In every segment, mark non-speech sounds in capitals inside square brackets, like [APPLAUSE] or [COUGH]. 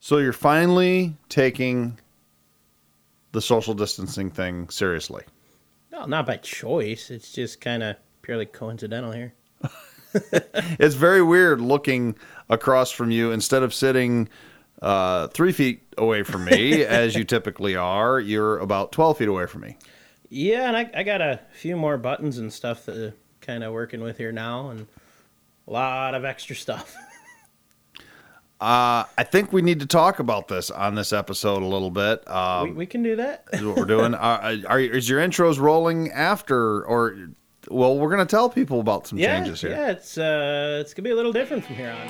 So you're finally taking the social distancing thing seriously. No, not by choice. It's just kind of purely coincidental here. [LAUGHS] It's very weird looking across from you instead of sitting uh, three feet away from me, [LAUGHS] as you typically are. You're about 12 feet away from me. Yeah, and I, I got a few more buttons and stuff that kind of working with here now, and a lot of extra stuff. [LAUGHS] Uh, I think we need to talk about this on this episode a little bit. Um, we, we can do that. is what we're doing. [LAUGHS] Uh, are, is your intros rolling after, or well, we're going to tell people about some yeah, changes here. yeah, it's uh, it's gonna be a little different from here on.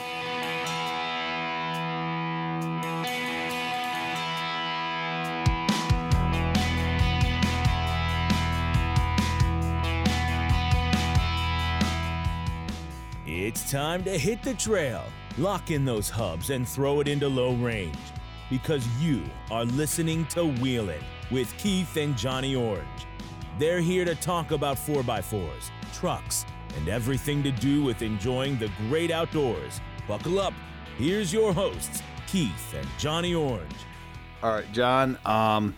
It's time to hit the trail, lock in those hubs, and throw it into low range. Because you are listening to Wheelin' with Keith and Johnny Orange. They're here to talk about 4x4s, trucks, and everything to do with enjoying the great outdoors. Buckle up. Here's your hosts, Keith and Johnny Orange. All right, John. Um,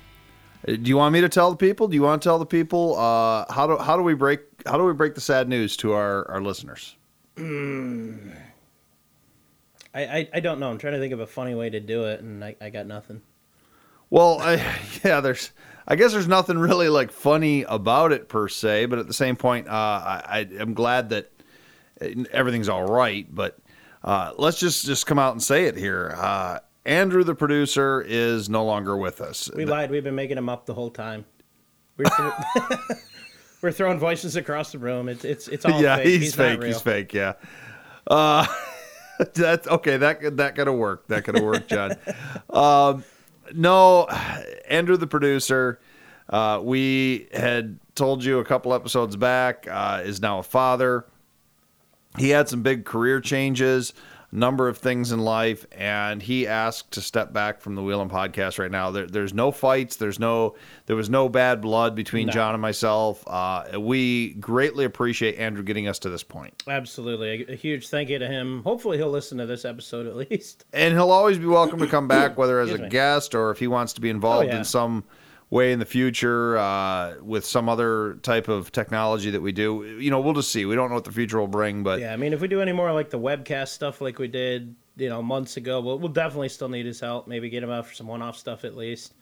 do you want me to tell the people? Do you want to tell the people uh, how do how do we break how do we break the sad news to our our listeners? I, I, I don't know. I'm trying to think of a funny way to do it, and I, I got nothing. Well, I, [LAUGHS] yeah, there's. I guess there's nothing really like funny about it per se, but at the same point, uh, I, am glad that everything's all right. But uh, let's just just come out and say it here. Uh, Andrew, the producer, is no longer with us. We lied. We've been making him up the whole time. We're, [LAUGHS] we're throwing voices across the room. It's it's it's all [LAUGHS] yeah, fake. he's, not fake. He's fake. Yeah. [LAUGHS] That's okay. That that could have worked. That could have worked, John. um, no, Andrew, the producer. Uh, we had told you a couple episodes back. Uh, is now a father. He had some big career changes, number of things in life, and he asked to step back from the Wheelin' Podcast right now. There, there's no fights. There's no. There was no bad blood between No. John and myself. Uh, we greatly appreciate Andrew getting us to this point. Absolutely. A, a huge thank you to him. Hopefully, he'll listen to this episode at [LAUGHS] least. And he'll always be welcome to come back, whether as a me. guest or if he wants to be involved Oh, yeah. in some way in the future uh, with some other type of technology that we do. You know, we'll just see. We don't know what the future will bring, but Yeah, I mean, if we do any more like the webcast stuff like we did, you know, months ago, we'll, we'll definitely still need his help. Maybe get him out for some one off stuff at least.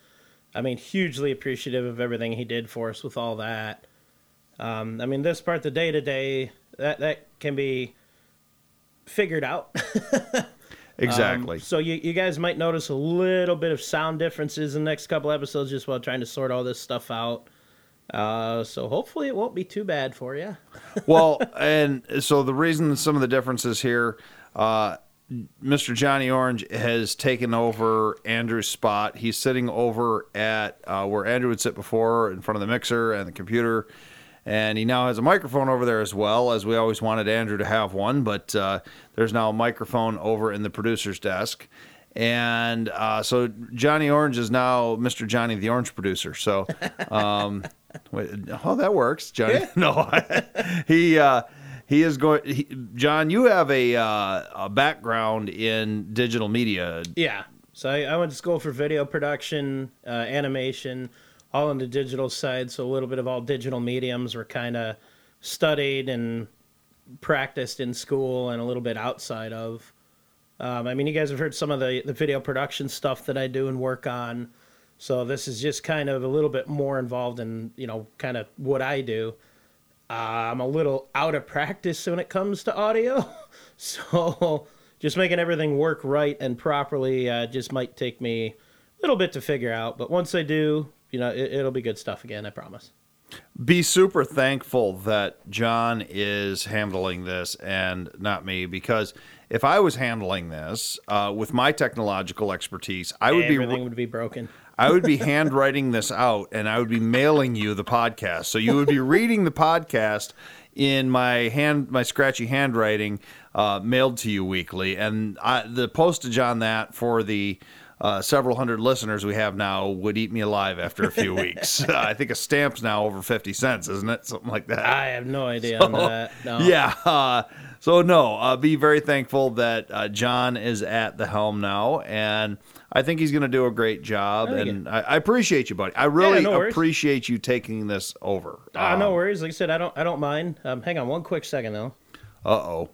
I mean, hugely appreciative of everything he did for us with all that. Um, I mean, this part, the day to day, that that can be figured out. [LAUGHS] exactly. Um, so you, you guys might notice a little bit of sound differences in the next couple episodes just while trying to sort all this stuff out. Uh, so hopefully it won't be too bad for you. [LAUGHS] well, and so the reason some of the differences here, uh, Mr. Johnny Orange has taken over Andrew's spot. He's sitting over at uh, where Andrew would sit before, in front of the mixer and the computer, and he now has a microphone over there as well. As we always wanted Andrew to have one, but uh, there's now a microphone over in the producer's desk. And uh, so Johnny Orange is now Mr. Johnny the Orange producer. So, [LAUGHS] um, wait, oh, that works, Johnny. [LAUGHS] No, he uh, he is going. He, John, you have a uh, a background in digital media. Yeah. So I, I went to school for video production, uh, animation, all on the digital side. So a little bit of all digital mediums were kind of studied and practiced in school and a little bit outside of. Um, I mean, you guys have heard some of the, the video production stuff that I do and work on. So this is just kind of a little bit more involved in, you know, kind of what I do. Uh, I'm a little out of practice when it comes to audio. [LAUGHS] So just making everything work right and properly uh, just might take me a little bit to figure out. But once I do, you know, it, it'll be good stuff again, I promise. Be super thankful that John is handling this and not me, because if I was handling this uh, with my technological expertise, I would be Everything would be broken. I would be [LAUGHS] handwriting this out and I would be mailing you the podcast. So you would be reading the podcast in my hand, my scratchy handwriting, uh, mailed to you weekly. And I, the postage on that for the uh, several hundred listeners we have now would eat me alive after a few [LAUGHS] weeks. Uh, I think a stamp's now over 50 cents, isn't it? Something like that. I have no idea on that. No. [LAUGHS] Yeah. Uh, so, no, uh, be very thankful that uh, John is at the helm now. And I think he's going to do a great job. I And I, I appreciate you, buddy. I really no appreciate you taking this over. Uh, no worries. Like I said, I don't. I don't mind. Um, hang on one quick second though. Uh oh.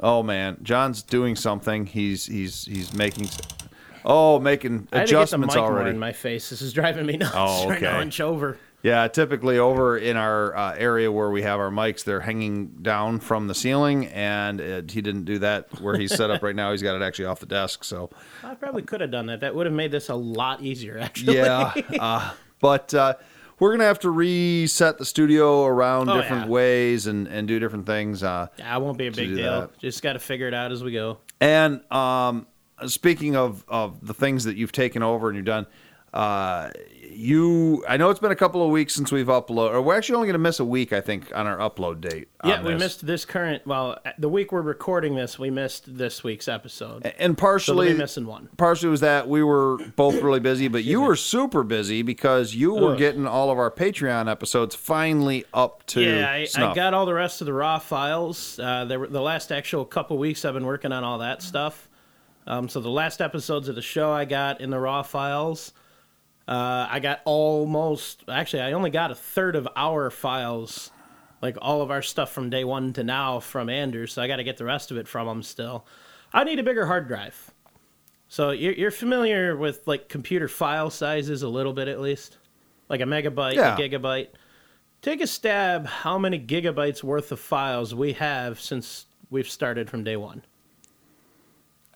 Oh man, John's doing something. He's he's he's making. Oh, making I had to get the adjustments already. in my face. This is driving me [LAUGHS] nuts. Oh, Right now, okay. inch over. Yeah, typically over in our uh, area where we have our mics, they're hanging down from the ceiling, and it, he didn't do that where he's set up right now. He's got it actually off the desk. So I probably could have done that. That would have made this a lot easier, actually. yeah, uh, but uh, we're gonna have to reset the studio around Oh, different yeah. ways and and do different things. Uh, Yeah, it won't be a big deal. that. Just got to figure it out as we go. And um, speaking of, of the things that you've taken over and you've done, uh, you I know it's been a couple of weeks since we've uploaded. Or we're actually only going to miss a week, I think, on our upload date. Yeah, we this. missed this current. Well, the week we're recording this, we missed this week's episode. and So partially be missing one. partially was that we were both really busy, but you were super busy because you were Ugh. getting all of our Patreon episodes finally up to Yeah, I, I got all the rest of the raw files. Uh, there were, the last actual couple weeks I've been working on all that stuff. Um, so the last episodes of the show I got in the raw files. Uh, I got almost actually I only got a third of our files, like all of our stuff from day one to now from Andrews. So I got to get the rest of it from him still. I need a bigger hard drive. So you're, you're familiar with like computer file sizes a little bit at least, like a megabyte, Yeah. a gigabyte. Take a stab how many gigabytes worth of files we have since we've started from day one.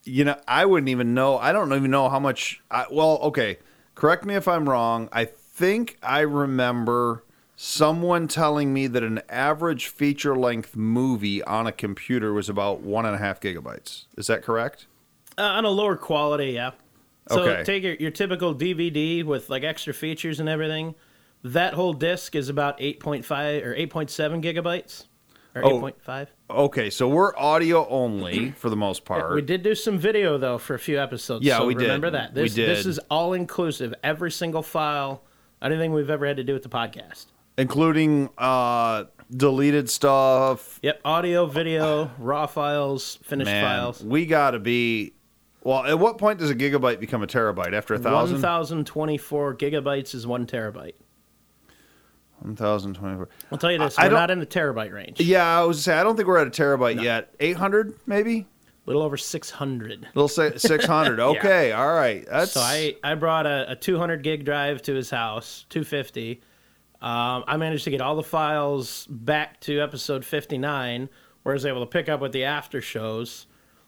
You know, I wouldn't even know. I don't even know how much. I, well, okay. Correct me if I'm wrong. I think I remember someone telling me that an average feature length movie on a computer was about one and a half gigabytes. Is that correct? Uh, on a lower quality, yeah. So Okay. take your, your typical DVD with like extra features and everything. That whole disc is about 8.5 or 8.7 gigabytes or Oh. 8.5. Okay, so we're audio only [CLEARS THROAT] for the most part. We did do some video though for a few episodes. Yeah, so we did. Remember that. We This, This is all inclusive. Every single file, anything we've ever had to do with the podcast. including uh, deleted stuff. Yep, audio, video, raw files, finished Man, files. we got to be. Well, at what point does a gigabyte become a terabyte? After a thousand? 1024 gigabytes is one terabyte. One thousand twenty-four. I'll tell you this, I we're don't- not in the terabyte range. Yeah, I was gonna say I don't think we're at a terabyte yet. Eight hundred, maybe. A little over 600. Little six hundred. [LAUGHS] Okay, all right. That's So I, I brought a, a 200 gig drive to his house, 250. Um, I managed to get all the files back to episode 59, where I was able to pick up with the after shows.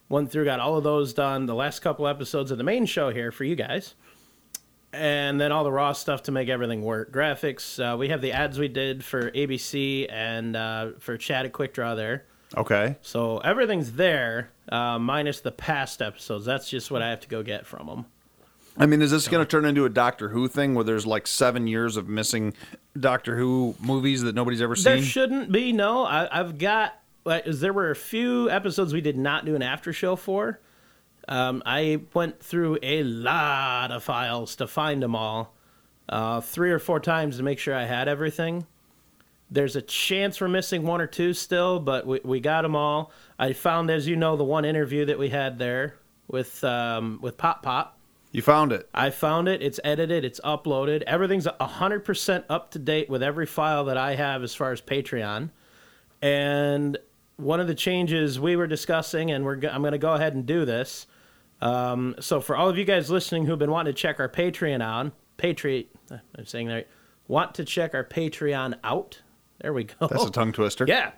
Went through, got all of those done. The last couple episodes of the main show here for you guys. And then all the raw stuff to make everything work. Graphics, uh, we have the ads we did for ABC and uh, for Chat at Quick Draw there. okay. So everything's there, uh, minus the past episodes. That's just what I have to go get from them. I mean, is this going to turn into a Doctor Who thing where there's like seven years of missing Doctor Who movies that nobody's ever seen? There shouldn't be. No, I, I've got. Like, there were a few episodes we did not do an after show for. Um, I went through a lot of files to find them all, uh, three or four times to make sure I had everything. There's a chance we're missing one or two still, but we, we got them all. I found, as you know, the one interview that we had there with um, with Pop Pop. you found it. I found it. It's edited. It's uploaded. Everything's 100% up to date with every file that I have as far as Patreon. And one of the changes we were discussing, and we're I'm going to go ahead and do this. Um, so for all of you guys listening who've been wanting to check our Patreon on Patreon, I'm saying that right, want to check our Patreon out. There we go. That's a tongue twister. Yeah.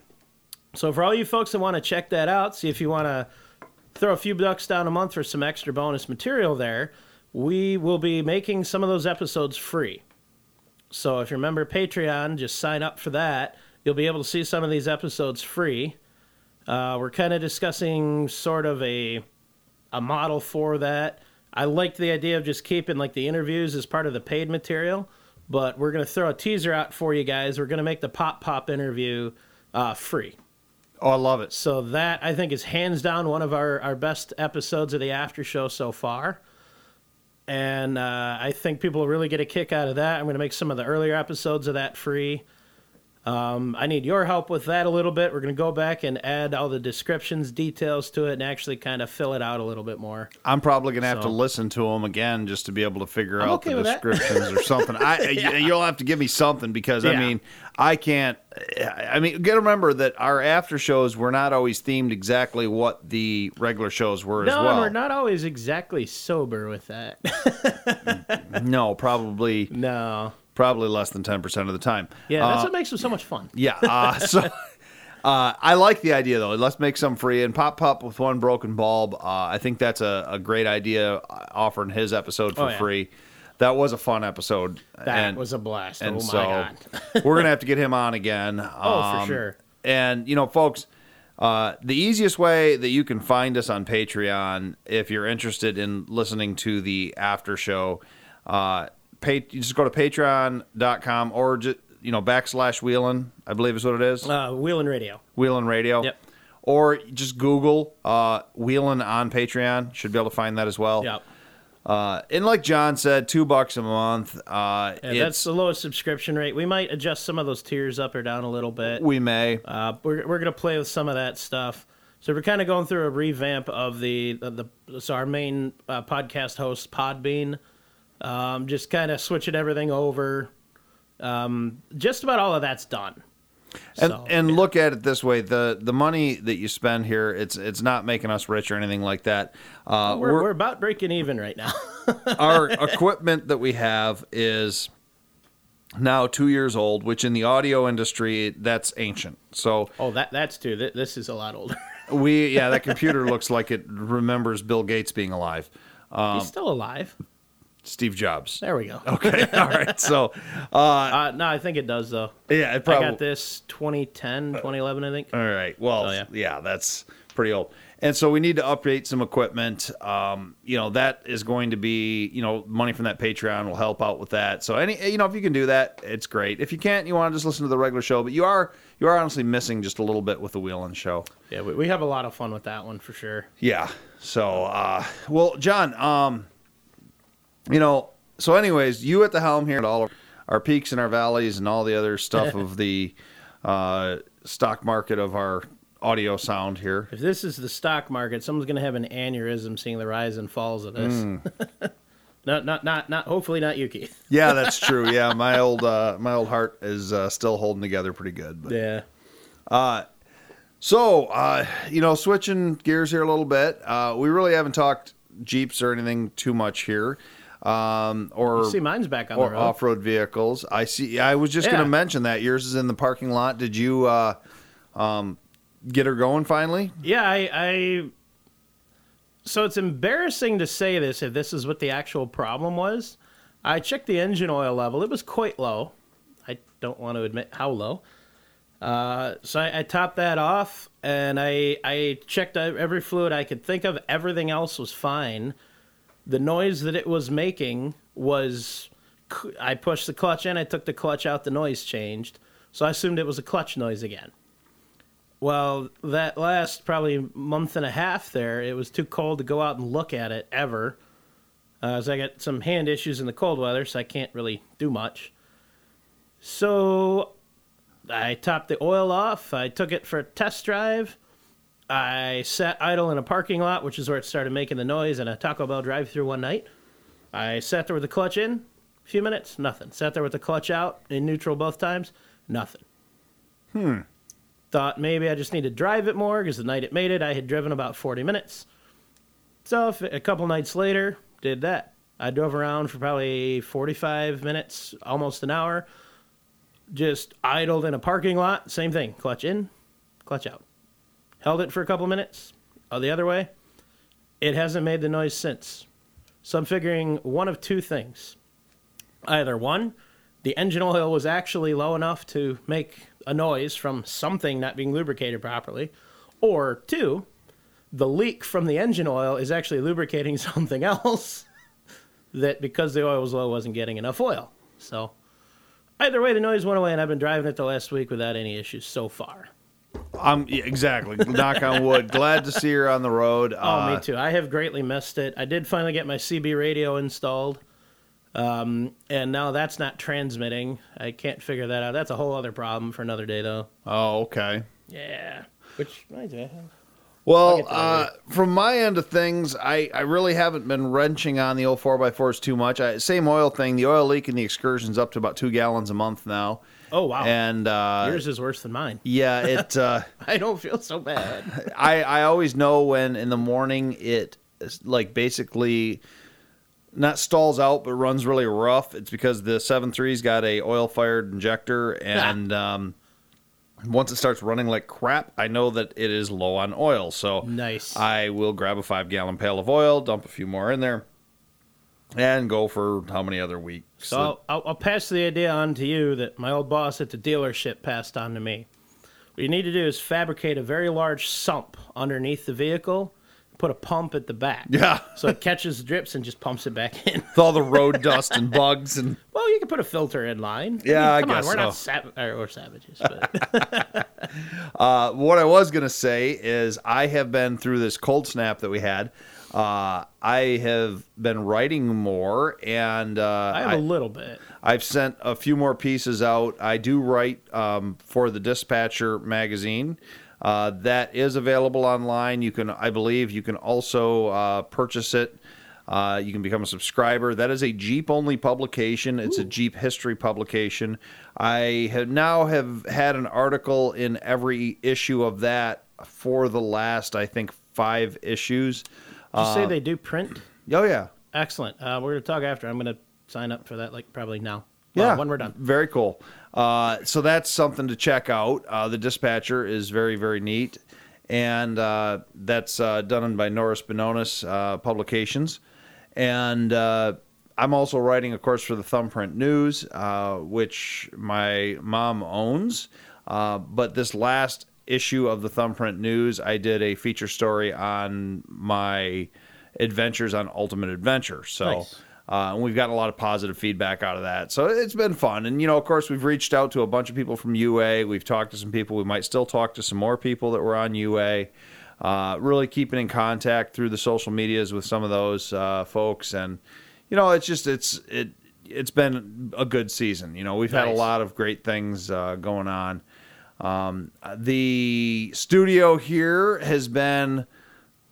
So for all you folks that want to check that out, see if you want to throw a few bucks down a month for some extra bonus material there, we will be making some of those episodes free. So if you remember Patreon, just sign up for that. You'll be able to see some of these episodes free. Uh, we're kind of discussing sort of a a model for that. I liked the idea of just keeping like the interviews as part of the paid material, but we're gonna throw a teaser out for you guys. We're gonna make the pop pop interview uh, free. Oh, I love it. So that I think is hands down one of our, our best episodes of the after show so far. and uh, I think people will really get a kick out of that. I'm going to make some of the earlier episodes of that free. Um, I need your help with that a little bit. We're going to go back and add all the descriptions, details to it, and actually kind of fill it out a little bit more. I'm probably gonna have to listen to them again just to be able to figure I'm out okay the descriptions or something. I [LAUGHS] you'll have to give me something because I mean I can't. I mean, you got to remember that our after shows were not always themed exactly what the regular shows were as well. we're not always exactly sober with that. [LAUGHS] No, probably no. Probably less than ten percent of the time. Yeah, that's Uh, what makes them so much fun. Yeah. Uh, [LAUGHS] so uh, I like the idea though. Let's make some free and pop pop with one broken bulb. Uh, I think that's a, a great idea. uh, Offering his episode for Oh, yeah. free. That was a fun episode. That and, was a blast. and oh my so god. [LAUGHS] we're gonna have to get him on again. Oh, for Um, sure. And you know, folks. Uh, the easiest way that you can find us on Patreon, if you're interested in listening to the after show, uh, pay, you just go to patreon.com or just, you know, backslash Wheelin, I believe is what it is. Uh, Wheeling Radio. Wheelin' Radio. Yep. Or just Google uh, Wheelin' on Patreon. Should be able to find that as well. Yep. Uh, and like John said, two bucks a month. Uh, Yeah, that's the lowest subscription rate. We might adjust some of those tiers up or down a little bit. we may. Uh, we're we're gonna play with some of that stuff. So we're kind of going through a revamp of the the, the so our main uh, podcast host Podbean, um, just kind of switching everything over. Um, just about all of that's done. And So, and look at it this way: the the money that you spend here, it's it's not making us rich or anything like that. Uh, we're, we're- we're about breaking even right now. [LAUGHS] our equipment that we have is now two years old, which in the audio industry that's ancient. So oh, that that's too. Th- This is a lot older. [LAUGHS] we yeah, that computer looks like it remembers Bill Gates being alive. Um, He's still alive. Steve Jobs. There we go. Okay, [LAUGHS] all right. So uh, Uh, no, I think it does though. yeah, it I probably got this 2010, 2011, I think. All right. Well, Oh, yeah. yeah. that's pretty old. And so we need to update some equipment. Um, you know, that is going to be, you know, money from that Patreon will help out with that. So any, you know, if you can do that, it's great. If you can't, you want to just listen to the regular show, but you are, you are honestly missing just a little bit with the Wheelin' show. Yeah, we, we have a lot of fun with that one for sure. Yeah. So, uh, well, John, um, you know, so anyways, you at the helm here at all of our peaks and our valleys and all the other stuff [LAUGHS] of the uh, stock market of our audio sound here. If this is the stock market, someone's going to have an aneurysm seeing the rise and falls of this. Hmm. [LAUGHS] not, not, not, not. Hopefully, not you, Keith. [LAUGHS] Yeah, that's true. Yeah, my old uh, my old heart is uh, still holding together pretty good. But. Yeah. So, uh, you know, switching gears here a little bit, uh, we really haven't talked Jeeps or anything too much here, um, or See, mine's back on or the road. off road vehicles. I see. I was just going to mention that yours is in the parking lot. Did you uh, um, get her going finally? Yeah, I, I. So it's embarrassing to say this if this is what the actual problem was. I checked the engine oil level; it was quite low. I don't want to admit how low. Uh, so I, I topped that off, and I I checked every fluid I could think of. Everything else was fine. The noise that it was making was. I pushed the clutch in. I took the clutch out. The noise changed. So I assumed it was a clutch noise again. Well, that last probably month and a half there, it was too cold to go out and look at it ever. Uh, I got some hand issues in the cold weather, so I can't really do much. So I topped the oil off. I took it for a test drive. I sat idle in a parking lot, which is where it started making the noise, in a Taco Bell drive-through one night. I sat there with the clutch in, a few minutes, nothing. Sat there with the clutch out in neutral both times, nothing Hmm. thought maybe I just need to drive it more because the night it made it, I had driven about 40 minutes. So if, a couple nights later, did that. I drove around for probably 45 minutes, almost an hour, just idled in a parking lot. Same thing, clutch in, clutch out. Held it for a couple minutes, oh, the other way. It hasn't made the noise since. So I'm figuring one of two things. Either one, the engine oil was actually low enough to make a noise from something not being lubricated properly, or two, the leak from the engine oil is actually lubricating [LAUGHS] something else that because the oil was low wasn't getting enough oil. So either way, the noise went away, and I've been driving it the last week without any issues so far. I'm yeah, exactly. Knock on wood. [LAUGHS] Glad to see her on the road. Oh, Uh, me too. I have greatly missed it. I did finally get my CB radio installed, um, and now that's not transmitting. I can't figure that out. That's a whole other problem for another day, though. Oh, okay. Yeah. Which I do. Well, get to that uh, from my end of things, I, I really haven't been wrenching on the old 4x4s too much. I, same oil thing. The oil leak in the excursion's up to about two gallons a month now. Oh wow. And uh, Yours is worse than mine. yeah, it. Uh, [LAUGHS] I don't feel so bad. I I always know when in the morning it is, like basically not stalls out but runs really rough. It's because the 7.3's got a oil fired injector [LAUGHS] and um, once it starts running like crap, I know that it is low on oil. So Nice. I will grab a five gallon pail of oil, dump a few more in there, and go for how many other weeks. So I'll, I'll, I'll pass the idea on to you that my old boss at the dealership passed on to me. What you need to do is fabricate a very large sump underneath the vehicle, put a pump at the back. [LAUGHS] yeah, So it catches the drips and just pumps it back in. with all the road dust and bugs and [LAUGHS] Well, you can put a filter in line. Yeah, I come guess on, we're not sav- or, or savages, but [LAUGHS] Uh, what I was gonna say is I have been through this cold snap that we had. Uh, I have been writing more, and uh, I have a little bit. I've sent a few more pieces out. I do write um, for the Dispatcher magazine. Uh, that is available online. You can, I believe, you can also uh, purchase it. Uh, you can become a subscriber. That is a Jeep only publication. It's a Jeep history publication. I have now have had an article in every issue of that for the last, I think, five issues. Did you say they do print? Oh yeah, Excellent. Uh, we're going to talk after. I'm going to sign up for that, like probably now. Yeah, Well, when we're done. Very cool. Uh, so that's something to check out. Uh, the dispatcher is very, very neat, and uh, that's uh, done by Norris Benonis uh, Publications. And uh, I'm also writing, of course, for the Thumbprint News, uh, which my mom owns. Uh, but this last issue of the Thumbprint News, I did a feature story on my adventures on Ultimate Adventure. So. Nice. Uh, and we've gotten a lot of positive feedback out of that. So it's been fun. And, you know, of course, we've reached out to a bunch of people from UA. We've talked to some people. We might still talk to some more people that were on UA. Uh, really keeping in contact through the social medias with some of those uh, folks. And, you know, it's just, it's, it, it's been a good season. You know, we've had a lot of great things uh, going on. Um, the studio here has been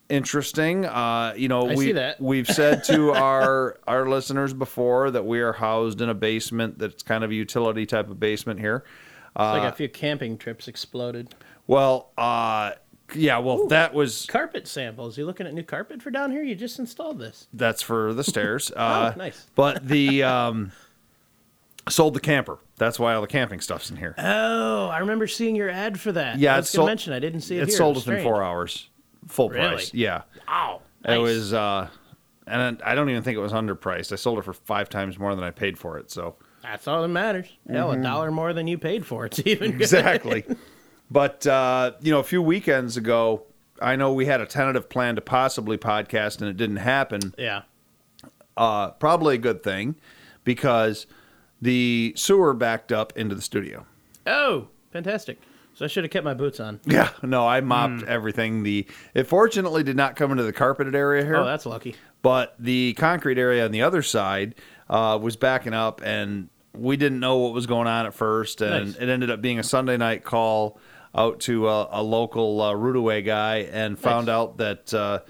interesting. Uh, you know, I we see that. [LAUGHS] we've said to our our listeners before that we are housed in a basement that's kind of a utility type of basement here. It's Uh, like a few camping trips exploded. well, uh, yeah, well, that was Carpet samples. You looking at new carpet for down here? You just installed this. that's for the stairs. [LAUGHS] Uh, Oh, nice. But the um, sold the camper. That's why all the camping stuff's in here. Oh, I remember seeing your ad for that. Yeah, I it's was going to mention I didn't see it It here. sold within strange. four hours, full Really? price. Yeah. Wow. It was, uh, and I don't even think it was underpriced. I sold it for five times more than I paid for it. So That's all that matters. Hell, a dollar more than you paid for it's even good. Mm-hmm. exactly. [LAUGHS] but uh, you know, a few weekends ago, I know we had a tentative plan to possibly podcast, and it didn't happen. Yeah. Uh, probably a good thing because the sewer backed up into the studio. Oh, fantastic. So I should have kept my boots on. [LAUGHS] Yeah, no, I mopped Hmm. everything. The it fortunately did not come into the carpeted area here. Oh, that's lucky. but the concrete area on the other side uh, was backing up and we didn't know what was going on at first and Nice. it ended up being a sunday night call out to a, a local uh, root away guy and found out that uh,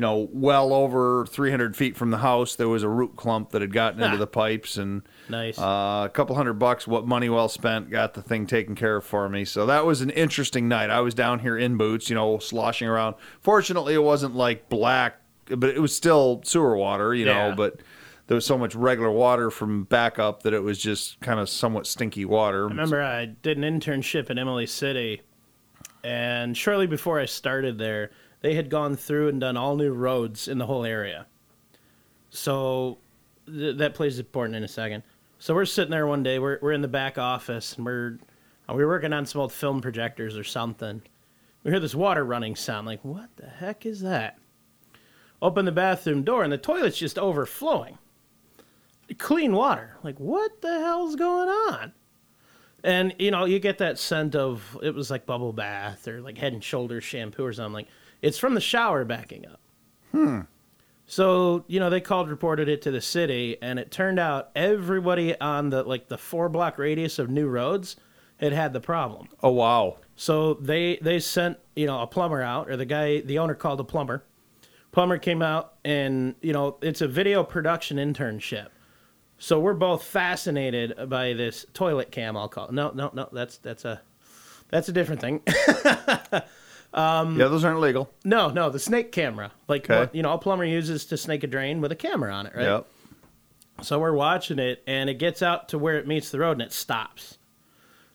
you know well over 300 feet from the house there was a root clump that had gotten into the pipes and Nice. uh, a couple hundred bucks what money well spent got the thing taken care of for me. So that was an interesting night. I was down here in boots you know sloshing around. Fortunately it wasn't like black but it was still sewer water you Yeah. know but there was so much regular water from backup that it was just kind of somewhat stinky water. I remember I did an internship in Emily City, and shortly before I started there, they had gone through and done all new roads in the whole area. So th- that plays important in a second. So we're sitting there one day. We're we're in the back office, and we're we were working on some old film projectors or something. We hear this water running sound. Like, what the heck is that? Open the bathroom door, and the toilet's just overflowing. Clean water. Like, what the hell's going on? And you know, you get that scent of it was like bubble bath or like head and shoulders shampoo or something. Like it's from the shower backing up. Hmm. So you know they called, reported it to the city, and it turned out everybody on the like the four block radius of new roads had had the problem. Oh wow. So they they sent you know a plumber out, or the guy the owner called a plumber. Plumber came out, and you know it's a video production internship. So we're both fascinated by this toilet cam. I'll call. It. No, no, no. That's that's a that's a different thing. [LAUGHS] yeah, those aren't legal. no, no, the snake camera, like Okay. what you know, a plumber uses to snake a drain with a camera on it, right? Yep. So we're watching it, and it gets out to where it meets the road, and it stops,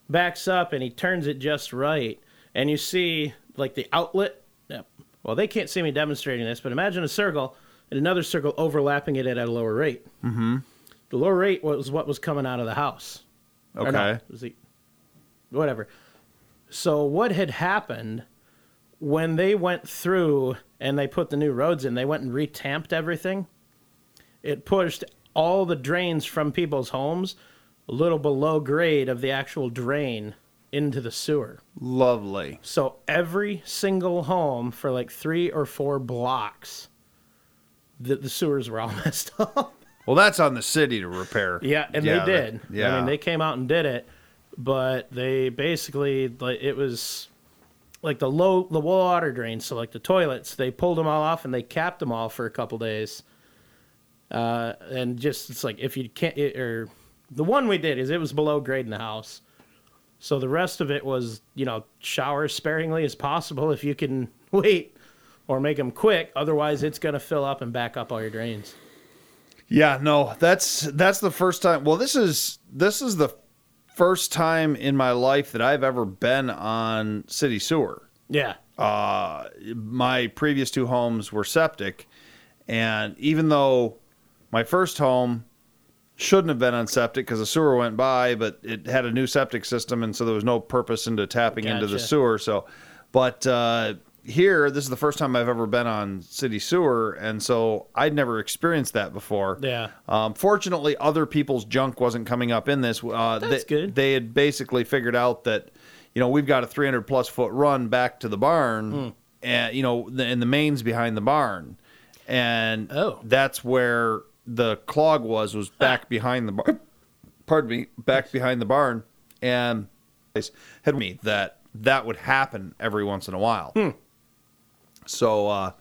backs up, and he turns it just right, and you see like the outlet. Yep. Well, they can't see me demonstrating this, but imagine a circle and another circle overlapping it at a lower rate. Mm-hmm. The lower rate was what was coming out of the house. Or no, Okay. was the- whatever. So what had happened when they went through and they put the new roads in? They went and retamped everything. It pushed all the drains from people's homes a little below grade of the actual drain into the sewer. Lovely. So every single home for like three or four blocks, the, the sewers were all [LAUGHS] messed up. Well, that's on the city to repair. Yeah, and Yeah, they did. that- yeah. I mean, they came out and did it, but they basically like it was like the low the water drains, so like the toilets, they pulled them all off and they capped them all for a couple days. Uh, and just it's like if you can't it, or the one we did is it was below grade in the house. So the rest of it was, you know, shower sparingly as possible if you can [LAUGHS] wait or make them quick. Otherwise, it's to fill up and back up all your drains. Yeah, no, that's that's the first time. Well, this is this is the first time in my life that I've ever been on city sewer. Yeah. Uh, my previous two homes were septic, and even though my first home shouldn't have been on septic because the sewer went by, but it had a new septic system, and so there was no purpose into tapping into the sewer. So, but uh, here, this is the first time I've ever been on city sewer, and so I'd never experienced that before. Yeah. Um, fortunately, other people's junk wasn't coming up in this. Uh, That's they, good. They had basically figured out that, you know, we've got a 300 plus foot run back to the barn, Hmm. and you know, the, and the main's behind the barn, and Oh. that's where the clog was was back behind the barn. Pardon me, back behind the barn, and had me that that would happen every once in a while. Hmm. So, uh,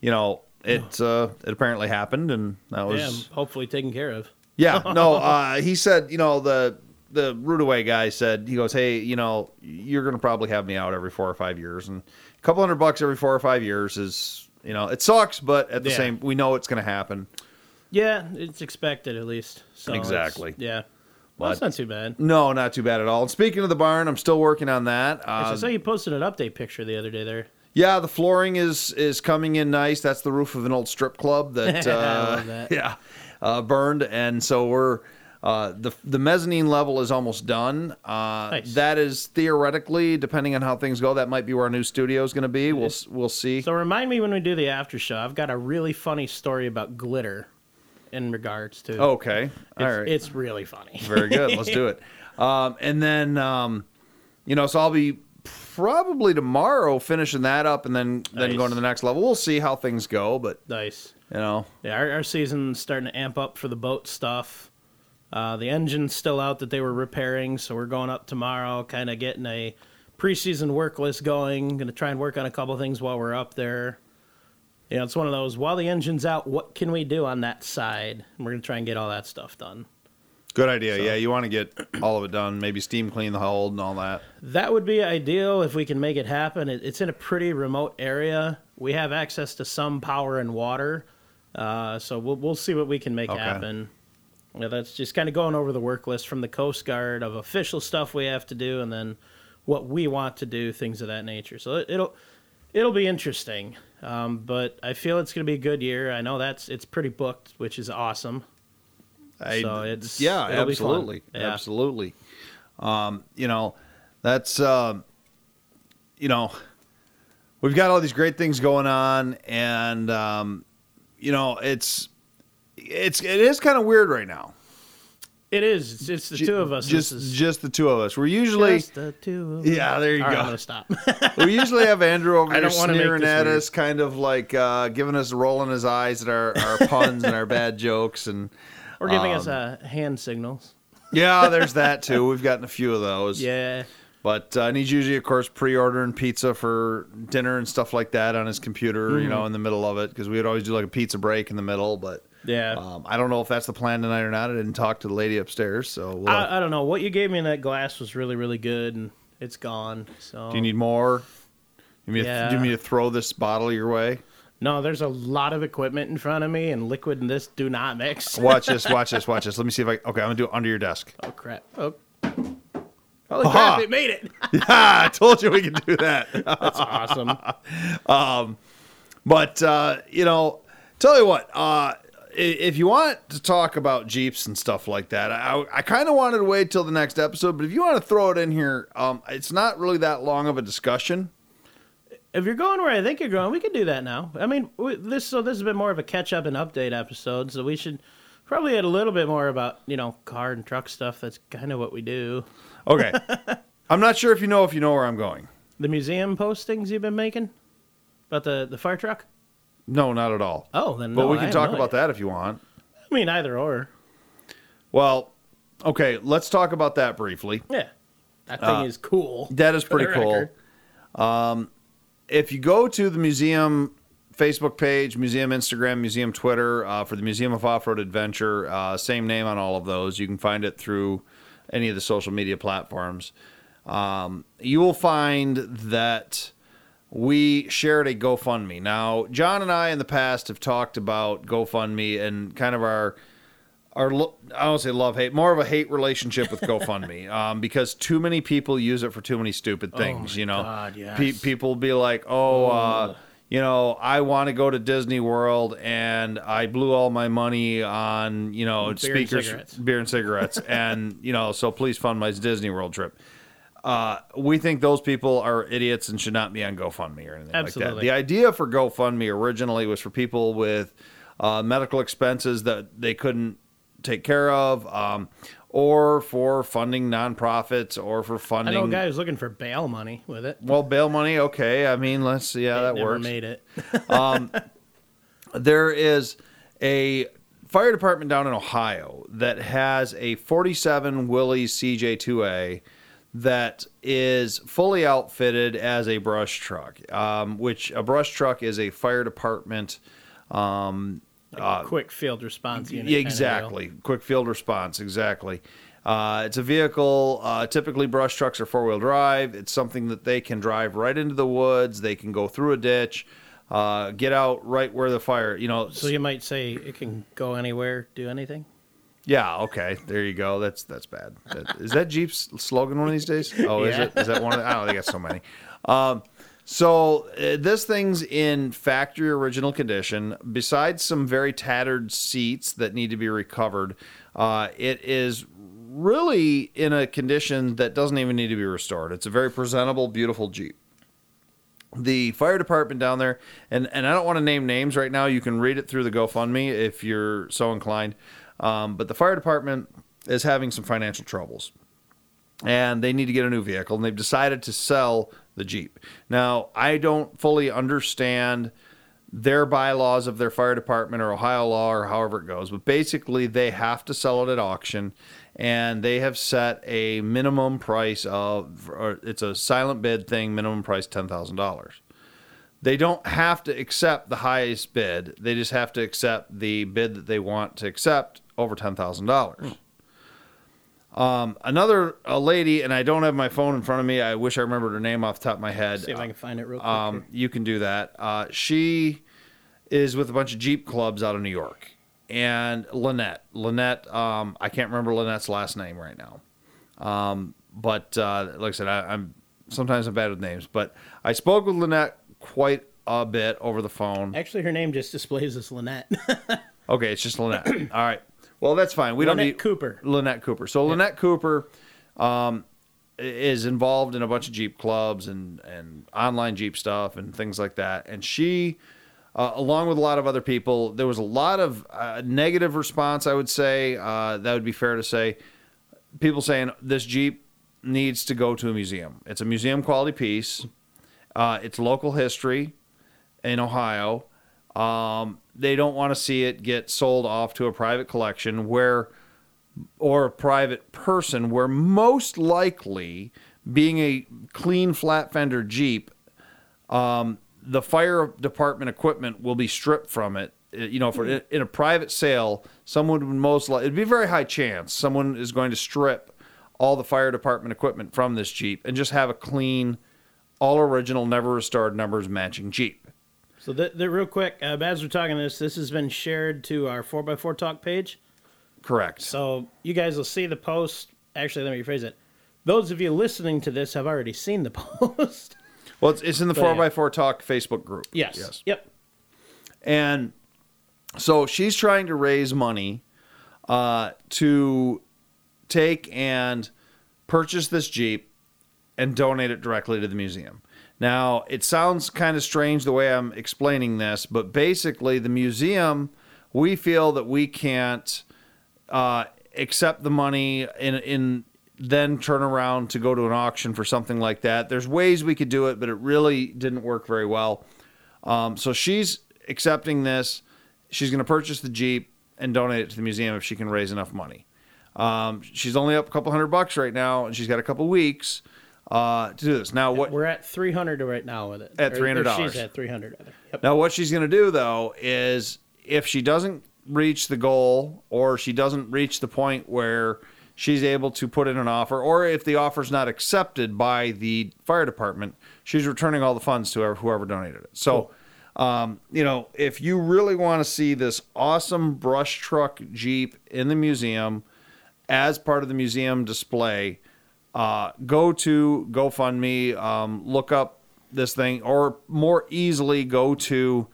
you know, it uh, it apparently happened, and that was Yeah, hopefully taken care of. yeah, [LAUGHS] no. Uh, he said, you know, the the root away guy said, he goes, hey, you know, you're gonna probably have me out every four or five years, and a couple hundred bucks every four or five years is, you know, it sucks, but at the Yeah. same, we know it's gonna happen. Yeah, it's expected at least. So Exactly. Yeah. Well, that's not too bad. No, not too bad at all. And speaking of the barn, I'm still working on that. I Uh, saw you posted an update picture the other day there. Yeah, the flooring is is coming in nice. That's the roof of an old strip club [LAUGHS] that, uh, that. [LAUGHS] yeah, uh, burned, and so we're. Uh, the the mezzanine level is almost done. Uh, Nice. That is theoretically, depending on how things go, that might be where our new studio is going to be. We'll we'll see. So remind me when we do the after show. I've got a really funny story about glitter in regards to. okay, it's, all right, it's really funny. very good. Let's do [LAUGHS] it. Um, and then um, you know, so I'll be probably tomorrow finishing that up, and then then Nice. going to the next level. We'll see how things go, but nice. you know, Yeah, our, our season's starting to amp up for the boat stuff. Uh, the engine's still out that they were repairing, so we're going up tomorrow, kind of getting a preseason work list going. Going to try and work on a couple things while we're up there. You know, it's one of those. While the engine's out, what can we do on that side? And we're going to try and get all that stuff done. Good idea. Yeah, you want to get all of it done. Maybe steam clean the hold and all that. That would be ideal if we can make it happen. It, it's in a pretty remote area. We have access to some power and water, uh, so we'll we'll see what we can make Okay. happen. Yeah, that's just kind of going over the work list from the Coast Guard of official stuff we have to do, and then what we want to do, things of that nature. So it, it'll it'll be interesting. Um, but I feel it's going to be a good year. I know that's it's pretty booked, which is awesome. I, So it's- yeah, it'll be fun. absolutely, Yeah. absolutely. Um, you know, that's um, you know, we've got all these great things going on, and um, you know, it's it's it is kind of weird right now. It is. It's, it's the two of us. Just is just the two of us. We're usually just the two yeah. There you All right, go. I'm gonna stop. [LAUGHS] we usually have Andrew over [LAUGHS] I here don't wanna make sneering at weird. us, kind of like uh, giving us rolling his eyes at our, our puns and our bad jokes, and Or giving Um, us uh, hand signals. yeah, there's that too. [LAUGHS] We've gotten a few of those. Yeah. But uh, and he's usually, of course, pre-ordering pizza for dinner and stuff like that on his computer, Mm-hmm. you know, in the middle of it, because we would always do like a pizza break in the middle. But Yeah. um, I don't know if that's the plan tonight or not. I didn't talk to the lady upstairs, so we'll I, I don't know. What you gave me in that glass was really, really good, and it's gone. So do you need more? You mean Yeah. do you mean to throw this bottle your way? No, there's a lot of equipment in front of me, and liquid and this do not mix. [LAUGHS] Watch this, watch this, watch this. Let me see if I. Okay, I'm gonna do it under your desk. Oh crap! Oh. Holy Aha. crap! It made it. [LAUGHS] yeah, I told you we could do that. [LAUGHS] That's awesome. um, But uh, you know, tell you what, uh, if you want to talk about Jeeps and stuff like that, I, I kind of wanted to wait till the next episode. But if you want to throw it in here, um, it's not really that long of a discussion. If you're going where I think you're going, we can do that now. I mean, we, this so this has been more of a catch up and update episode, so we should probably add a little bit more about you know car and truck stuff. That's kind of what we do. Okay, [LAUGHS] I'm not sure if you know if you know where I'm going. The museum postings you've been making about the the fire truck. No, not at all. Oh, then But no, we can have talk no about idea. that if you want. I mean, either or. Well, okay, let's talk about that briefly. Yeah, that thing Uh, is cool. That is pretty cool. record. If you go to the museum Facebook page, museum Instagram, museum Twitter uh, for the Museum of Off Road Adventure, uh, same name on all of those. You can find it through any of the social media platforms. Um, you will find that we shared a GoFundMe. Now, John and I in the past have talked about GoFundMe and kind of our lo- I don't say love hate, more of a hate relationship with GoFundMe, [LAUGHS] um, because too many people use it for too many stupid things. my you know, God, yes. Pe- people be like, "Oh, uh, you know, I want to go to Disney World, and I blew all my money on you know Beer and speakers, cigarettes. beer and cigarettes, [LAUGHS] and you know, so please fund my Disney World trip." Uh, we think those people are idiots and should not be on GoFundMe or anything like that. The idea for GoFundMe originally was for people with uh, medical expenses that they couldn't take care of, um, or for funding nonprofits, or for funding. I know a guy who's looking for bail money with it. well, bail money, okay. I mean, let's see how that Never works. made it. [LAUGHS] There is a fire department down in Ohio that has a 47 Willys CJ2A that is fully outfitted as a brush truck, um, which a brush truck is a fire department. Um, Like a quick field response unit. exactly. Quick field response, exactly. Uh, it's a vehicle. Uh, typically, brush trucks are four wheel drive. It's something that they can drive right into the woods. They can go through a ditch, uh, get out right where the fire. You know, So you might say it can go anywhere, do anything. Yeah, okay. There you go. That's that's bad. That, is that Jeep's slogan one of these days? [LAUGHS] Oh, is Yeah. it? Is that one of the, I don't think got so many. Um, so uh, this thing's in factory original condition. Besides some very tattered seats that need to be recovered, uh, it is really in a condition that doesn't even need to be restored. It's a very presentable, beautiful Jeep the fire department down there, and, and I don't want to name names right now. You can read it through the GoFundMe if you're so inclined. Um, but the fire department is having some financial troubles, and they need to get a new vehicle, and they've decided to sell the Jeep. Now, I don't fully understand their bylaws of their fire department or Ohio law or however it goes, but basically they have to sell it at auction and they have set a minimum price of it's a silent bid thing, minimum price $10,000. They don't have to accept the highest bid. They just have to accept the bid that they want to accept over $10,000. Um, another a lady, and I don't have my phone in front of me. I wish I remembered her name off the top of my head. See if I can find it real quick. Um, you can do that. Uh, she is with a bunch of Jeep clubs out of New York. And Lynette. Lynette, um, I can't remember Lynette's last name right now. Um, but uh, like I said, I, I'm sometimes I'm bad with names. But I spoke with Lynette quite a bit over the phone. Actually, her name just displays as Lynette. [LAUGHS] Okay, it's just Lynette. All right. Well, that's fine. We don't Lynette need Cooper. Lynette Cooper. So Lynette Cooper um, is involved in a bunch of Jeep clubs and and online Jeep stuff and things like that. And she uh, along with a lot of other people, there was a lot of uh, negative response. I would say uh, that would be fair to say. People saying this Jeep needs to go to a museum. It's a museum quality piece. Uh, it's local history in Ohio. Um, they don't want to see it get sold off to a private collection where, or a private person where most likely, being a clean flat fender Jeep, um, the fire department equipment will be stripped from it. Uh, You know, for in a private sale, someone would most likely it'd be a very high chance someone is going to strip all the fire department equipment from this Jeep and just have a clean, all original, never restored numbers matching Jeep. So, the, the, real quick, uh, as we're talking this, this has been shared to our 4x4 Talk page. Correct. So, you guys will see the post. Actually, let me rephrase it. Those of you listening to this have already seen the [LAUGHS] post. Well, it's, it's in the But, 4x4 Talk Facebook group. yes. Yes. Yep. And so she's trying to raise money uh, to take and purchase this Jeep and donate it directly to the museum. Now, it sounds kind of strange the way I'm explaining this, but basically, the museum, we feel that we can't uh, accept the money in, in then turn around to go to an auction for something like that. There's ways we could do it, but it really didn't work very well. Um, so she's accepting this. She's going to purchase the Jeep and donate it to the museum if she can raise enough money. Um, she's only up a couple hundred bucks right now, and she's got a couple weeks uh, to do this. Now, what We're at 300 right now with it. At Or- or $300. She's at 300. Yep. Now, what she's going to do though is if she doesn't reach the goal or she doesn't reach the point where she's able to put in an offer, or if the offer's not accepted by the fire department, she's returning all the funds to whoever, whoever donated it. So, um, you know, if you really want to see this awesome brush truck Jeep in the museum as part of the museum display, uh, go to GoFundMe, um, look up this thing, or more easily go to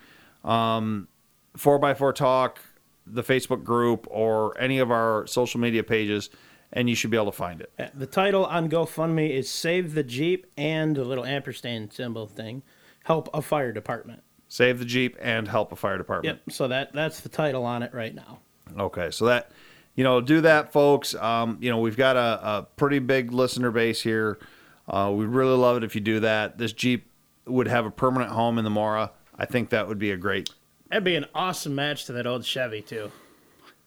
um, 4x4 Talk, the Facebook group, or any of our social media pages, and you should be able to find it. Uh, The title on GoFundMe is Save the Jeep and the little ampersand symbol thing. Help a fire department. Save the Jeep and help a fire department. Yep. So that that's the title on it right now. Okay, so that you know, do that, folks. Um, you know, we've got a, a pretty big listener base here. Uh, we'd really love it if you do that. This Jeep would have a permanent home in the MORA. I think that would be a great. That'd be an awesome match to that old Chevy too.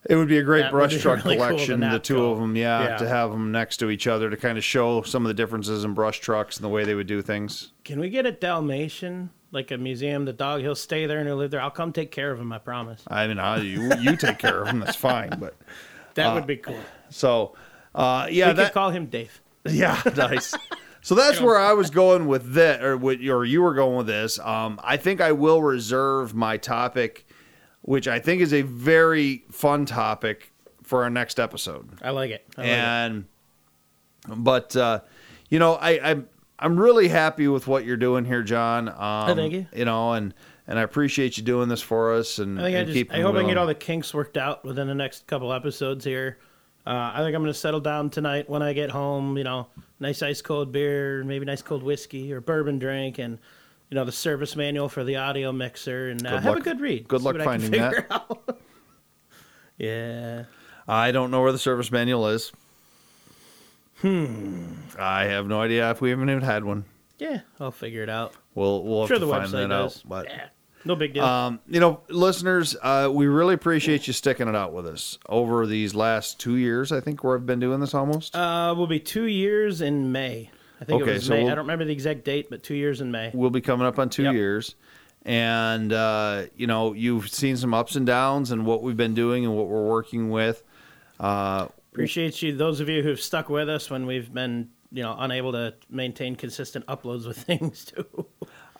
It would be a great That brush [LAUGHS] truck really cool collection. the two go. of them, yeah, Yeah. to have them next to each other to kind of show some of the differences in brush trucks and the way they would do things. Can we get a Dalmatian, like a museum? The dog, he'll stay there and he'll live there. I'll come take care of him. I promise. I mean, I, you you take care of him. That's fine. But [LAUGHS] That would be cool. so, uh, yeah, we that could call him Dave. Yeah, [LAUGHS] nice. So [LAUGHS] that's where I was going with that, or what, or you were going with this. Um, I think I will reserve my topic, which I think is a very fun topic for our next episode. I like it. I like it. and, but uh, you know, I, I'm I'm really happy with what you're doing here, John. Um, thank you. You know, and and I appreciate you doing this for us. And I think I just keeping I hope I can get all the kinks worked out within the next couple episodes here. Uh, I think I'm going to settle down tonight when I get home. You know, nice ice cold beer, maybe nice cold whiskey or bourbon drink, and you know the service manual for the audio mixer, and uh, have a good read. good luck what I can finding that. [LAUGHS] yeah, I don't know where the service manual is. Hmm. I have no idea if we haven't even had one. yeah, I'll figure it out. We'll we'll have sure, to the find website that out. But yeah, no big deal. um, you know, listeners, uh, we really appreciate you sticking it out with us over these last two years. I think where I've been doing this almost. uh, will be two years in May. I think Okay, it was so May. we'll- I don't remember the exact date, but two years in May. we'll be coming up on two Yep. years, and uh, you know, you've seen some ups and downs and what we've been doing and what we're working with. Uh, Appreciate you, those of you who've stuck with us when we've been, you know, unable to maintain consistent uploads with [LAUGHS] things too.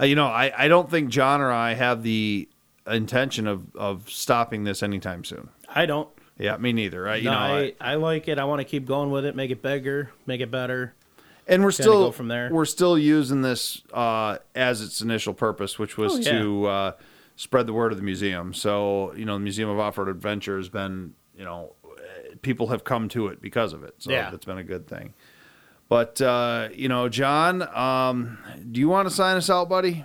Uh, you know, I, I don't think John or I have the intention of of stopping this anytime soon. I don't. Yeah, me neither. I, you no, know, I, I like it. I want to keep going with it, make it bigger, make it better. and we're still go from there. we're still using this uh, as its initial purpose, which was Oh, yeah. to uh, spread the word of the museum. So you know, the Museum of Off Road Adventure has been you know people have come to it because of it. So Yeah. that's been a good thing. But uh, you know, John, um, do you want to sign us out, buddy?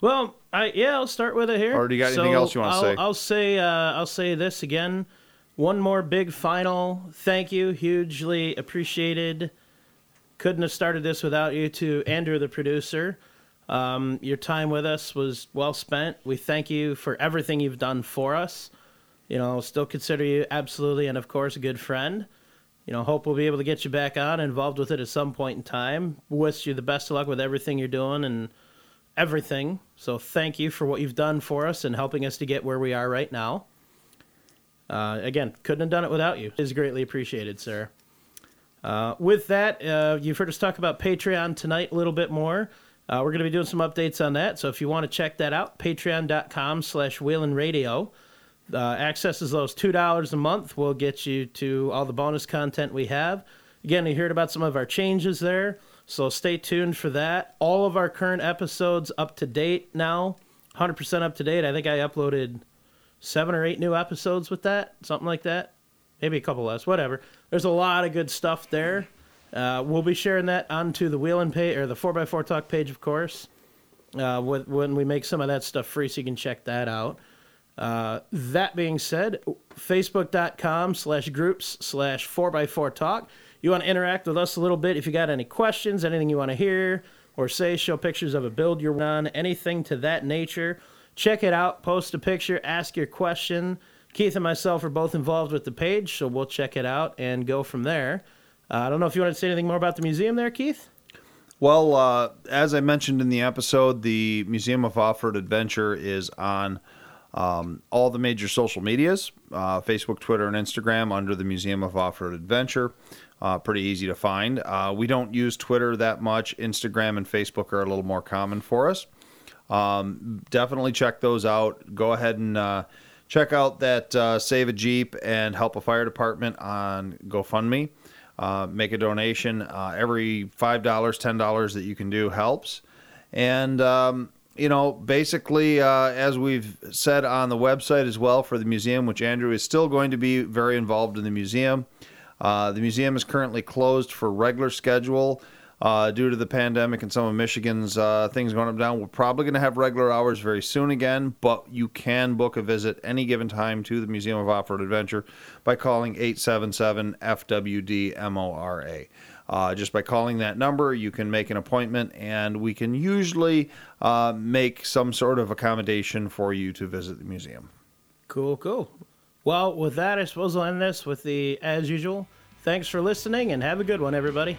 Well, I yeah, I'll start with it here. Or do you got anything else you wanna I'll, say? I'll say uh, I'll say this again. One more big final thank you, hugely appreciated. Couldn't have started this without you. To Andrew, the producer, um, your time with us was well spent. We thank you for everything you've done for us. You know, still consider you absolutely and of course a good friend. You know, hope we'll be able to get you back on, involved with it at some point in time. Wish you the best of luck with everything you're doing and everything. So thank you for what you've done for us and helping us to get where we are right now. Uh, again, couldn't have done it without you. It is greatly appreciated, sir. Uh, with that, uh, you've heard us talk about Patreon tonight a little bit more. Uh, we're going to be doing some updates on that. So if you want to check that out, patreon.com slash Radio. Uh, access is those $2 a month will get you to all the bonus content we have. Again, you heard about some of our changes there. So stay tuned for that. All of our current episodes up to date now, 100% up to date. I think I uploaded seven or eight new episodes with that, something like that. Maybe a couple less, whatever. There's a lot of good stuff there. Uh, we'll be sharing that onto the Wheelin' page or the 4x4 Talk page, of course, uh, when we make some of that stuff free, so you can check that out. Uh, that being said, facebook.com slash groups slash 4x4 Talk. You want to interact with us a little bit if you got any questions, anything you want to hear or say, show pictures of a build you're on, anything to that nature. Check it out, post a picture, ask your question. Keith and myself are both involved with the page, so we'll check it out and go from there. Uh, I don't know if you want to say anything more about the museum there, Keith. Well, uh, as I mentioned in the episode, the Museum of Off-Road Adventure is on um, all the major social medias: uh, Facebook, Twitter, and Instagram under the Museum of Off-Road Adventure. Uh, pretty easy to find. Uh, we don't use Twitter that much. Instagram and Facebook are a little more common for us. Um, definitely check those out. Go ahead and uh, check out that uh, Save a Jeep and Help a Fire Department on GoFundMe. Uh, make a donation. Every $5, $10 that you can do helps. And, um, you know, basically, uh, as we've said on the website as well for the museum, which Andrew is still going to be very involved in the museum. Uh, the museum is currently closed for regular schedule uh, due to the pandemic and some of Michigan's uh, things going up and down. We're probably going to have regular hours very soon again, but you can book a visit any given time to the Museum of Off-Road Adventure by calling 877 FWD-MORA. Uh, just by calling that number, you can make an appointment, and we can usually uh, make some sort of accommodation for you to visit the museum. Cool, cool. Well, with that, I suppose we'll end this with the as usual. Thanks for listening and have a good one, everybody.